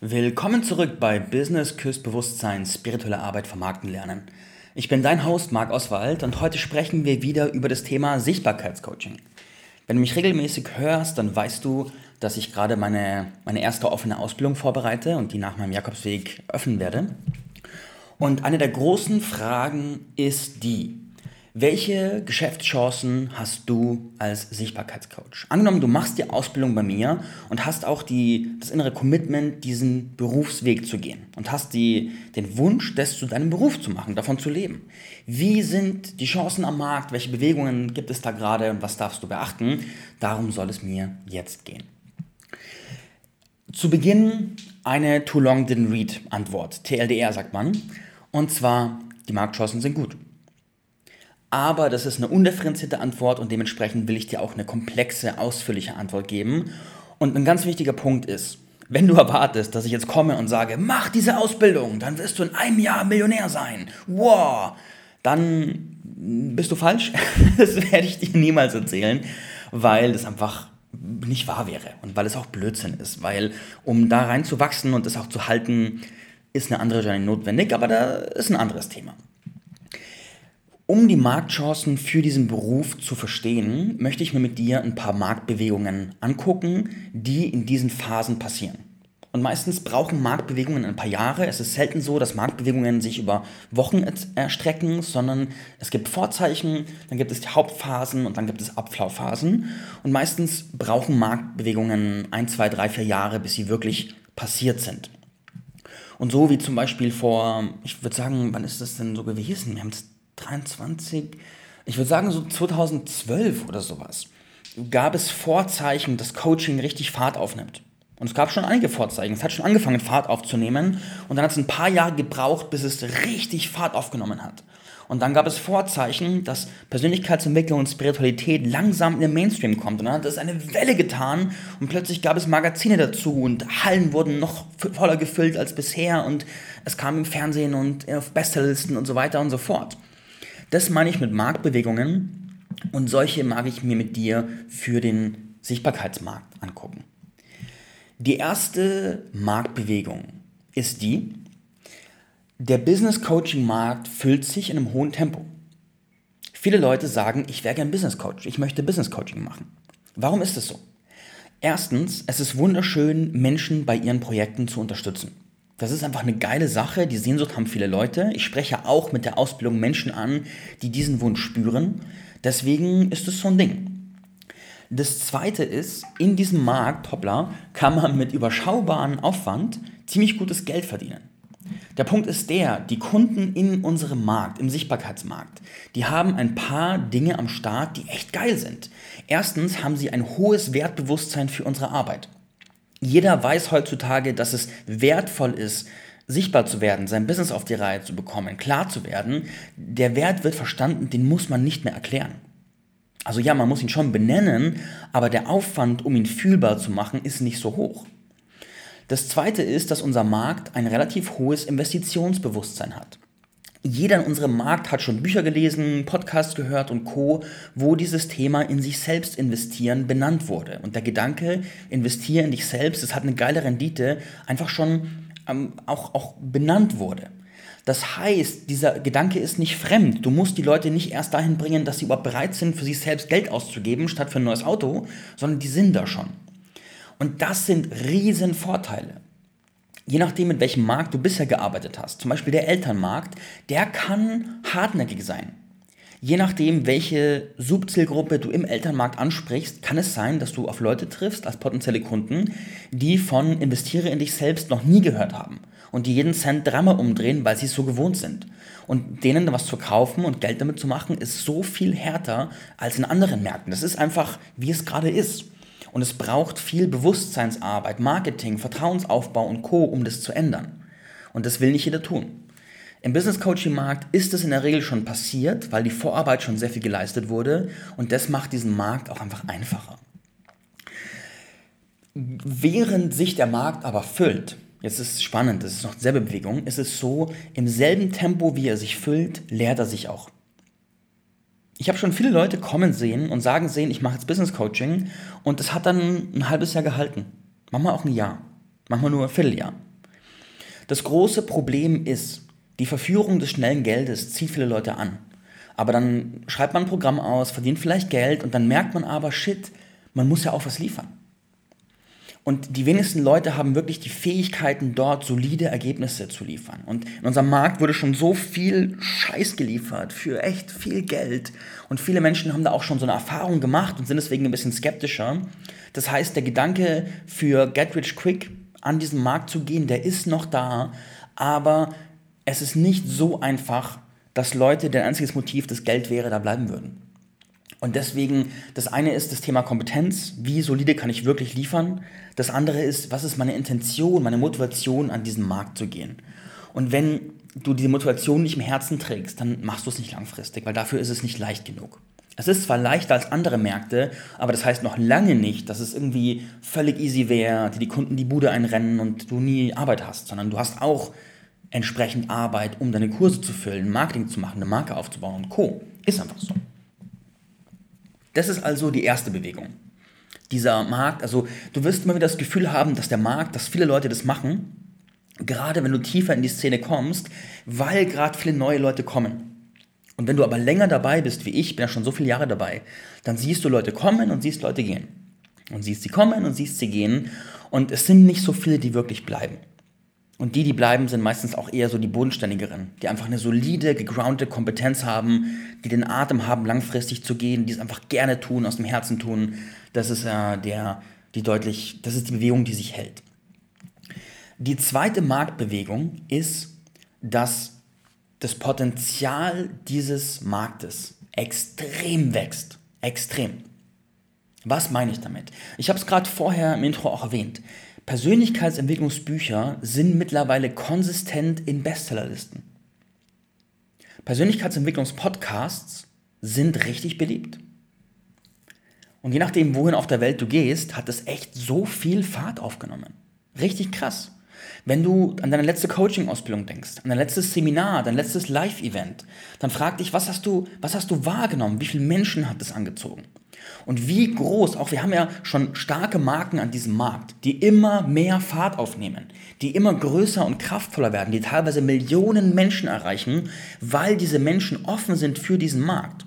Willkommen zurück bei Business Küsst Bewusstsein, spirituelle Arbeit vermarkten lernen. Ich bin dein Host Marc Oswald und heute sprechen wir wieder über das Thema Sichtbarkeitscoaching. Wenn du mich regelmäßig hörst, dann weißt du, dass ich gerade meine, meine erste offene Ausbildung vorbereite und die nach meinem Jakobsweg öffnen werde. Und eine der großen Fragen ist die, welche Geschäftschancen hast du als Sichtbarkeitscoach? Angenommen, du machst die Ausbildung bei mir und hast auch die, das innere Commitment, diesen Berufsweg zu gehen und hast die, den Wunsch, das zu deinem Beruf zu machen, davon zu leben. Wie sind die Chancen am Markt? Welche Bewegungen gibt es da gerade und was darfst du beachten? Darum soll es mir jetzt gehen. Zu Beginn eine Too Long Didn't Read Antwort, TLDR sagt man. Und zwar, die Marktchancen sind gut aber das ist eine undifferenzierte Antwort und dementsprechend will ich dir auch eine komplexe, ausführliche Antwort geben. Und ein ganz wichtiger Punkt ist, wenn du erwartest, dass ich jetzt komme und sage, mach diese Ausbildung, dann wirst du in einem Jahr Millionär sein. Wow, dann bist du falsch. Das werde ich dir niemals erzählen, weil das einfach nicht wahr wäre und weil es auch Blödsinn ist. Weil um da reinzuwachsen und das auch zu halten, ist eine andere Journey notwendig, aber da ist ein anderes Thema. Um die Marktchancen für diesen Beruf zu verstehen, möchte ich mir mit dir ein paar Marktbewegungen angucken, die in diesen Phasen passieren. Und meistens brauchen Marktbewegungen ein paar Jahre. Es ist selten so, dass Marktbewegungen sich über Wochen erstrecken, sondern es gibt Vorzeichen, dann gibt es die Hauptphasen und dann gibt es Abflauphasen. Und meistens brauchen Marktbewegungen ein, zwei, drei, vier Jahre, bis sie wirklich passiert sind. Und so wie zum Beispiel vor, ich würde sagen, wann ist das denn so gewesen? Wir haben 23, ich würde sagen so 2012 oder sowas, gab es Vorzeichen, dass Coaching richtig Fahrt aufnimmt. Und es gab schon einige Vorzeichen. Es hat schon angefangen, Fahrt aufzunehmen. Und dann hat es ein paar Jahre gebraucht, bis es richtig Fahrt aufgenommen hat. Und dann gab es Vorzeichen, dass Persönlichkeitsentwicklung und Spiritualität langsam in den Mainstream kommt. Und dann hat es eine Welle getan und plötzlich gab es Magazine dazu und Hallen wurden noch voller gefüllt als bisher und es kam im Fernsehen und auf Bestsellerlisten und so weiter und so fort. Das meine ich mit Marktbewegungen und solche mag ich mir mit dir für den Sichtbarkeitsmarkt angucken. Die erste Marktbewegung ist die, der Business Coaching Markt füllt sich in einem hohen Tempo. Viele Leute sagen, ich wäre gern Business Coach, ich möchte Business Coaching machen. Warum ist es so? Erstens, es ist wunderschön, Menschen bei ihren Projekten zu unterstützen. Das ist einfach eine geile Sache. Die Sehnsucht haben viele Leute. Ich spreche auch mit der Ausbildung Menschen an, die diesen Wunsch spüren. Deswegen ist es so ein Ding. Das zweite ist, in diesem Markt, hoppla, kann man mit überschaubarem Aufwand ziemlich gutes Geld verdienen. Der Punkt ist der, die Kunden in unserem Markt, im Sichtbarkeitsmarkt, die haben ein paar Dinge am Start, die echt geil sind. Erstens haben sie ein hohes Wertbewusstsein für unsere Arbeit. Jeder weiß heutzutage, dass es wertvoll ist, sichtbar zu werden, sein Business auf die Reihe zu bekommen, klar zu werden. Der Wert wird verstanden, den muss man nicht mehr erklären. Also ja, man muss ihn schon benennen, aber der Aufwand, um ihn fühlbar zu machen, ist nicht so hoch. Das Zweite ist, dass unser Markt ein relativ hohes Investitionsbewusstsein hat. Jeder in unserem Markt hat schon Bücher gelesen, Podcasts gehört und Co., wo dieses Thema in sich selbst investieren benannt wurde. Und der Gedanke, investiere in dich selbst, das hat eine geile Rendite, einfach schon ähm, auch, auch benannt wurde. Das heißt, dieser Gedanke ist nicht fremd. Du musst die Leute nicht erst dahin bringen, dass sie überhaupt bereit sind, für sich selbst Geld auszugeben, statt für ein neues Auto, sondern die sind da schon. Und das sind riesen Vorteile je nachdem, mit welchem Markt du bisher gearbeitet hast, zum Beispiel der Elternmarkt, der kann hartnäckig sein. Je nachdem, welche Subzielgruppe du im Elternmarkt ansprichst, kann es sein, dass du auf Leute triffst als potenzielle Kunden, die von investiere in dich selbst noch nie gehört haben und die jeden Cent dreimal umdrehen, weil sie es so gewohnt sind. Und denen was zu kaufen und Geld damit zu machen, ist so viel härter als in anderen Märkten. Das ist einfach, wie es gerade ist. Und es braucht viel Bewusstseinsarbeit, Marketing, Vertrauensaufbau und Co., um das zu ändern. Und das will nicht jeder tun. Im Business Coaching Markt ist es in der Regel schon passiert, weil die Vorarbeit schon sehr viel geleistet wurde und das macht diesen Markt auch einfach einfacher. Während sich der Markt aber füllt, jetzt ist es spannend, das ist noch dieselbe Bewegung, ist es so, im selben Tempo, wie er sich füllt, leert er sich auch. Ich habe schon viele Leute kommen sehen und sagen sehen, ich mache jetzt Business Coaching und es hat dann ein halbes Jahr gehalten. Manchmal auch ein Jahr. Manchmal nur ein Vierteljahr. Das große Problem ist, die Verführung des schnellen Geldes zieht viele Leute an. Aber dann schreibt man ein Programm aus, verdient vielleicht Geld und dann merkt man aber, shit, man muss ja auch was liefern. Und die wenigsten Leute haben wirklich die Fähigkeiten, dort solide Ergebnisse zu liefern. Und in unserem Markt wurde schon so viel Scheiß geliefert für echt viel Geld. Und viele Menschen haben da auch schon so eine Erfahrung gemacht und sind deswegen ein bisschen skeptischer. Das heißt, der Gedanke für Get Rich Quick an diesen Markt zu gehen, der ist noch da. Aber es ist nicht so einfach, dass Leute, deren einziges Motiv das Geld wäre, da bleiben würden. Und deswegen, das eine ist das Thema Kompetenz, wie solide kann ich wirklich liefern. Das andere ist, was ist meine Intention, meine Motivation, an diesen Markt zu gehen. Und wenn du diese Motivation nicht im Herzen trägst, dann machst du es nicht langfristig, weil dafür ist es nicht leicht genug. Es ist zwar leichter als andere Märkte, aber das heißt noch lange nicht, dass es irgendwie völlig easy wäre, die Kunden die Bude einrennen und du nie Arbeit hast, sondern du hast auch entsprechend Arbeit, um deine Kurse zu füllen, Marketing zu machen, eine Marke aufzubauen und Co. Ist einfach so. Das ist also die erste Bewegung. Dieser Markt, also du wirst immer wieder das Gefühl haben, dass der Markt, dass viele Leute das machen, gerade wenn du tiefer in die Szene kommst, weil gerade viele neue Leute kommen. Und wenn du aber länger dabei bist, wie ich, bin ja schon so viele Jahre dabei, dann siehst du Leute kommen und siehst Leute gehen. Und siehst sie kommen und siehst sie gehen. Und es sind nicht so viele, die wirklich bleiben. Und die, die bleiben, sind meistens auch eher so die bodenständigeren, die einfach eine solide, gegroundete Kompetenz haben, die den Atem haben, langfristig zu gehen, die es einfach gerne tun, aus dem Herzen tun. Das ist äh, der, die deutlich, das ist die Bewegung, die sich hält. Die zweite Marktbewegung ist, dass das Potenzial dieses Marktes extrem wächst. Extrem. Was meine ich damit? Ich habe es gerade vorher im Intro auch erwähnt. Persönlichkeitsentwicklungsbücher sind mittlerweile konsistent in Bestsellerlisten. Persönlichkeitsentwicklungspodcasts sind richtig beliebt. Und je nachdem, wohin auf der Welt du gehst, hat es echt so viel Fahrt aufgenommen. Richtig krass. Wenn du an deine letzte Coaching-Ausbildung denkst, an dein letztes Seminar, dein letztes Live-Event, dann frag dich, was hast du, was hast du wahrgenommen? Wie viele Menschen hat es angezogen? Und wie groß, auch wir haben ja schon starke Marken an diesem Markt, die immer mehr Fahrt aufnehmen, die immer größer und kraftvoller werden, die teilweise Millionen Menschen erreichen, weil diese Menschen offen sind für diesen Markt.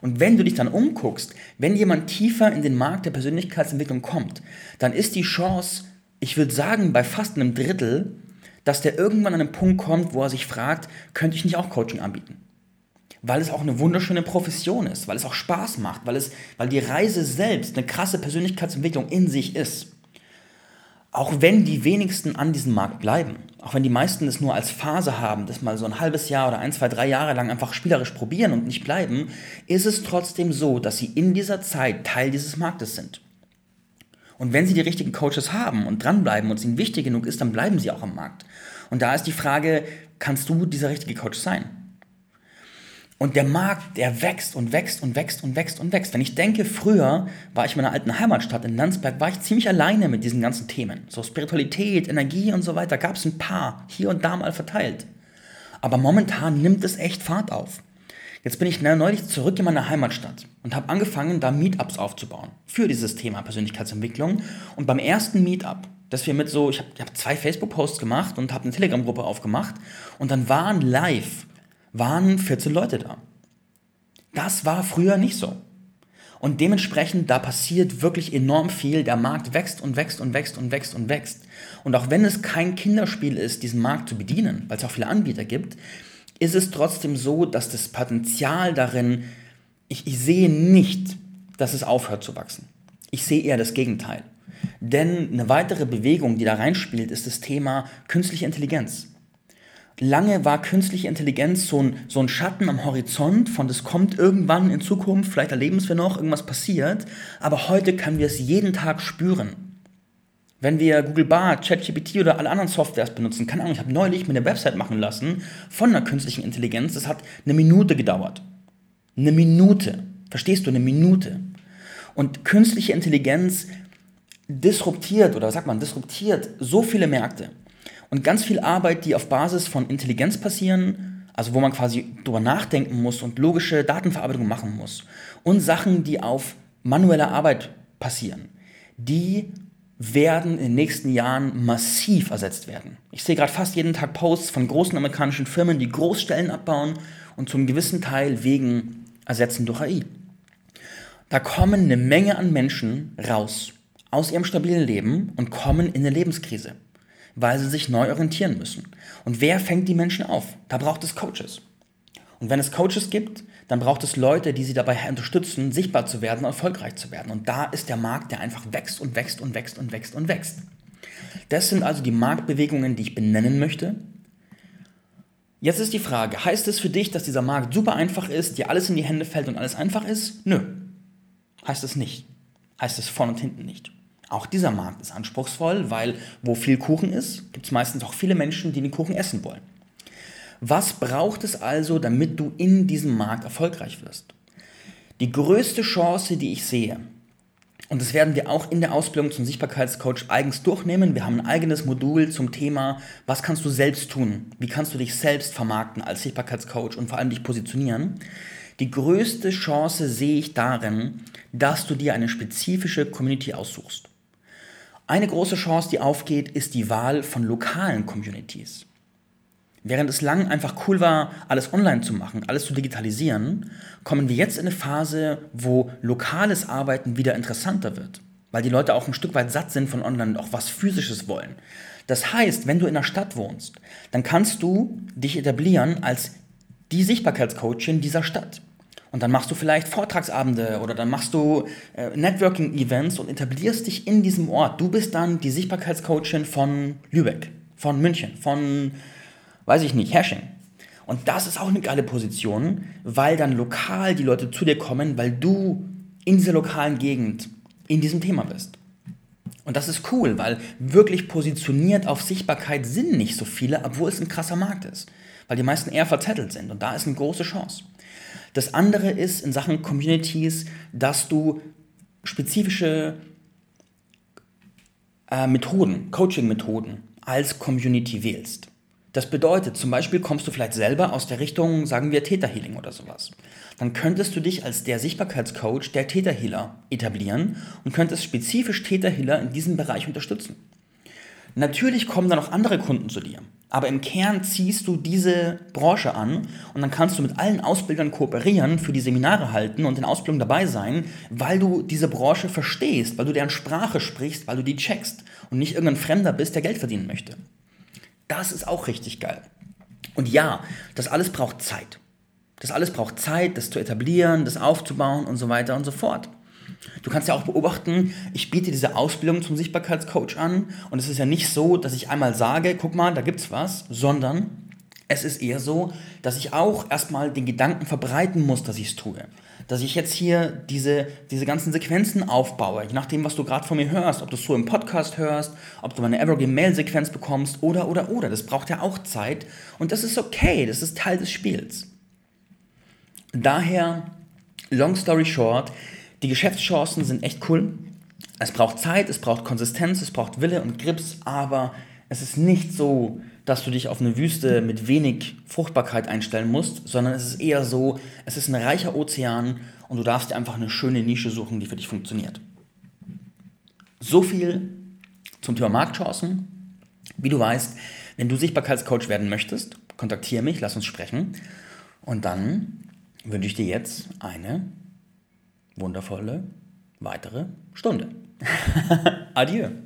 Und wenn du dich dann umguckst, wenn jemand tiefer in den Markt der Persönlichkeitsentwicklung kommt, dann ist die Chance, ich würde sagen, bei fast einem Drittel, dass der irgendwann an einen Punkt kommt, wo er sich fragt, könnte ich nicht auch Coaching anbieten? Weil es auch eine wunderschöne Profession ist, weil es auch Spaß macht, weil, es, weil die Reise selbst eine krasse Persönlichkeitsentwicklung in sich ist. Auch wenn die wenigsten an diesem Markt bleiben, auch wenn die meisten es nur als Phase haben, das mal so ein halbes Jahr oder ein, zwei, drei Jahre lang einfach spielerisch probieren und nicht bleiben, ist es trotzdem so, dass sie in dieser Zeit Teil dieses Marktes sind. Und wenn sie die richtigen Coaches haben und dranbleiben und es ihnen wichtig genug ist, dann bleiben sie auch am Markt. Und da ist die Frage, kannst du dieser richtige Coach sein? Und der Markt, der wächst und wächst und wächst und wächst und wächst. Wenn ich denke, früher war ich in meiner alten Heimatstadt in Landsberg, war ich ziemlich alleine mit diesen ganzen Themen. So Spiritualität, Energie und so weiter, gab es ein paar, hier und da mal verteilt. Aber momentan nimmt es echt Fahrt auf. Jetzt bin ich neulich zurück in meine Heimatstadt und habe angefangen, da Meetups aufzubauen für dieses Thema Persönlichkeitsentwicklung. Und beim ersten Meetup, dass wir mit so, ich habe hab zwei Facebook-Posts gemacht und habe eine Telegram-Gruppe aufgemacht und dann waren live waren 14 Leute da. Das war früher nicht so. Und dementsprechend, da passiert wirklich enorm viel. Der Markt wächst und wächst und wächst und wächst und wächst. Und auch wenn es kein Kinderspiel ist, diesen Markt zu bedienen, weil es auch viele Anbieter gibt, ist es trotzdem so, dass das Potenzial darin, ich, ich sehe nicht, dass es aufhört zu wachsen. Ich sehe eher das Gegenteil. Denn eine weitere Bewegung, die da reinspielt, ist das Thema künstliche Intelligenz. Lange war künstliche Intelligenz so ein, so ein Schatten am Horizont von das kommt irgendwann in Zukunft, vielleicht erleben es wir noch, irgendwas passiert, aber heute können wir es jeden Tag spüren. Wenn wir Google Bart, ChatGPT oder alle anderen Softwares benutzen, keine Ahnung, ich habe neulich mir eine Website machen lassen von einer künstlichen Intelligenz, das hat eine Minute gedauert. Eine Minute. Verstehst du, eine Minute. Und künstliche Intelligenz disruptiert oder sagt man, disruptiert so viele Märkte. Und ganz viel Arbeit, die auf Basis von Intelligenz passieren, also wo man quasi drüber nachdenken muss und logische Datenverarbeitung machen muss. Und Sachen, die auf manueller Arbeit passieren, die werden in den nächsten Jahren massiv ersetzt werden. Ich sehe gerade fast jeden Tag Posts von großen amerikanischen Firmen, die Großstellen abbauen und zum gewissen Teil wegen ersetzen durch AI. Da kommen eine Menge an Menschen raus aus ihrem stabilen Leben und kommen in eine Lebenskrise, weil sie sich neu orientieren müssen. Und wer fängt die Menschen auf? Da braucht es Coaches. Und wenn es Coaches gibt, dann braucht es Leute, die sie dabei unterstützen, sichtbar zu werden, erfolgreich zu werden. Und da ist der Markt, der einfach wächst und wächst und wächst und wächst und wächst. Das sind also die Marktbewegungen, die ich benennen möchte. Jetzt ist die Frage, heißt es für dich, dass dieser Markt super einfach ist, dir alles in die Hände fällt und alles einfach ist? Nö, heißt es nicht. Heißt es vorne und hinten nicht. Auch dieser Markt ist anspruchsvoll, weil wo viel Kuchen ist, gibt es meistens auch viele Menschen, die den Kuchen essen wollen. Was braucht es also, damit du in diesem Markt erfolgreich wirst? Die größte Chance, die ich sehe, und das werden wir auch in der Ausbildung zum Sichtbarkeitscoach eigens durchnehmen. Wir haben ein eigenes Modul zum Thema, was kannst du selbst tun? Wie kannst du dich selbst vermarkten als Sichtbarkeitscoach und vor allem dich positionieren? Die größte Chance sehe ich darin, dass du dir eine spezifische Community aussuchst. Eine große Chance, die aufgeht, ist die Wahl von lokalen Communities. Während es lang einfach cool war, alles online zu machen, alles zu digitalisieren, kommen wir jetzt in eine Phase, wo lokales Arbeiten wieder interessanter wird, weil die Leute auch ein Stück weit satt sind von online und auch was Physisches wollen. Das heißt, wenn du in der Stadt wohnst, dann kannst du dich etablieren als die Sichtbarkeitscoachin dieser Stadt. Und dann machst du vielleicht Vortragsabende oder dann machst du äh, Networking-Events und etablierst dich in diesem Ort. Du bist dann die Sichtbarkeitscoachin von Lübeck, von München, von weiß ich nicht, Hashing. Und das ist auch eine geile Position, weil dann lokal die Leute zu dir kommen, weil du in dieser lokalen Gegend in diesem Thema bist. Und das ist cool, weil wirklich positioniert auf Sichtbarkeit sind nicht so viele, obwohl es ein krasser Markt ist. Weil die meisten eher verzettelt sind und da ist eine große Chance. Das andere ist in Sachen Communities, dass du spezifische äh, Methoden, Coaching-Methoden als Community wählst. Das bedeutet, zum Beispiel kommst du vielleicht selber aus der Richtung, sagen wir, Täterhealing oder sowas. Dann könntest du dich als der Sichtbarkeitscoach der Täterhealer etablieren und könntest spezifisch Täterhealer in diesem Bereich unterstützen. Natürlich kommen da noch andere Kunden zu dir, aber im Kern ziehst du diese Branche an und dann kannst du mit allen Ausbildern kooperieren, für die Seminare halten und in Ausbildung dabei sein, weil du diese Branche verstehst, weil du deren Sprache sprichst, weil du die checkst und nicht irgendein Fremder bist, der Geld verdienen möchte. Das ist auch richtig geil. Und ja, das alles braucht Zeit. Das alles braucht Zeit, das zu etablieren, das aufzubauen und so weiter und so fort. Du kannst ja auch beobachten, ich biete diese Ausbildung zum Sichtbarkeitscoach an und es ist ja nicht so, dass ich einmal sage, guck mal, da gibt's was, sondern es ist eher so, dass ich auch erstmal den Gedanken verbreiten muss, dass ich es tue dass ich jetzt hier diese, diese ganzen Sequenzen aufbaue, je nachdem, was du gerade von mir hörst, ob du es so im Podcast hörst, ob du meine Evergreen-Mail-Sequenz bekommst oder, oder, oder. Das braucht ja auch Zeit und das ist okay, das ist Teil des Spiels. Daher, long story short, die Geschäftschancen sind echt cool. Es braucht Zeit, es braucht Konsistenz, es braucht Wille und Grips, aber es ist nicht so, dass du dich auf eine Wüste mit wenig Fruchtbarkeit einstellen musst, sondern es ist eher so, es ist ein reicher Ozean und du darfst dir einfach eine schöne Nische suchen, die für dich funktioniert. So viel zum Thema Marktchancen. Wie du weißt, wenn du Sichtbarkeitscoach werden möchtest, kontaktiere mich, lass uns sprechen. Und dann wünsche ich dir jetzt eine wundervolle weitere Stunde. Adieu.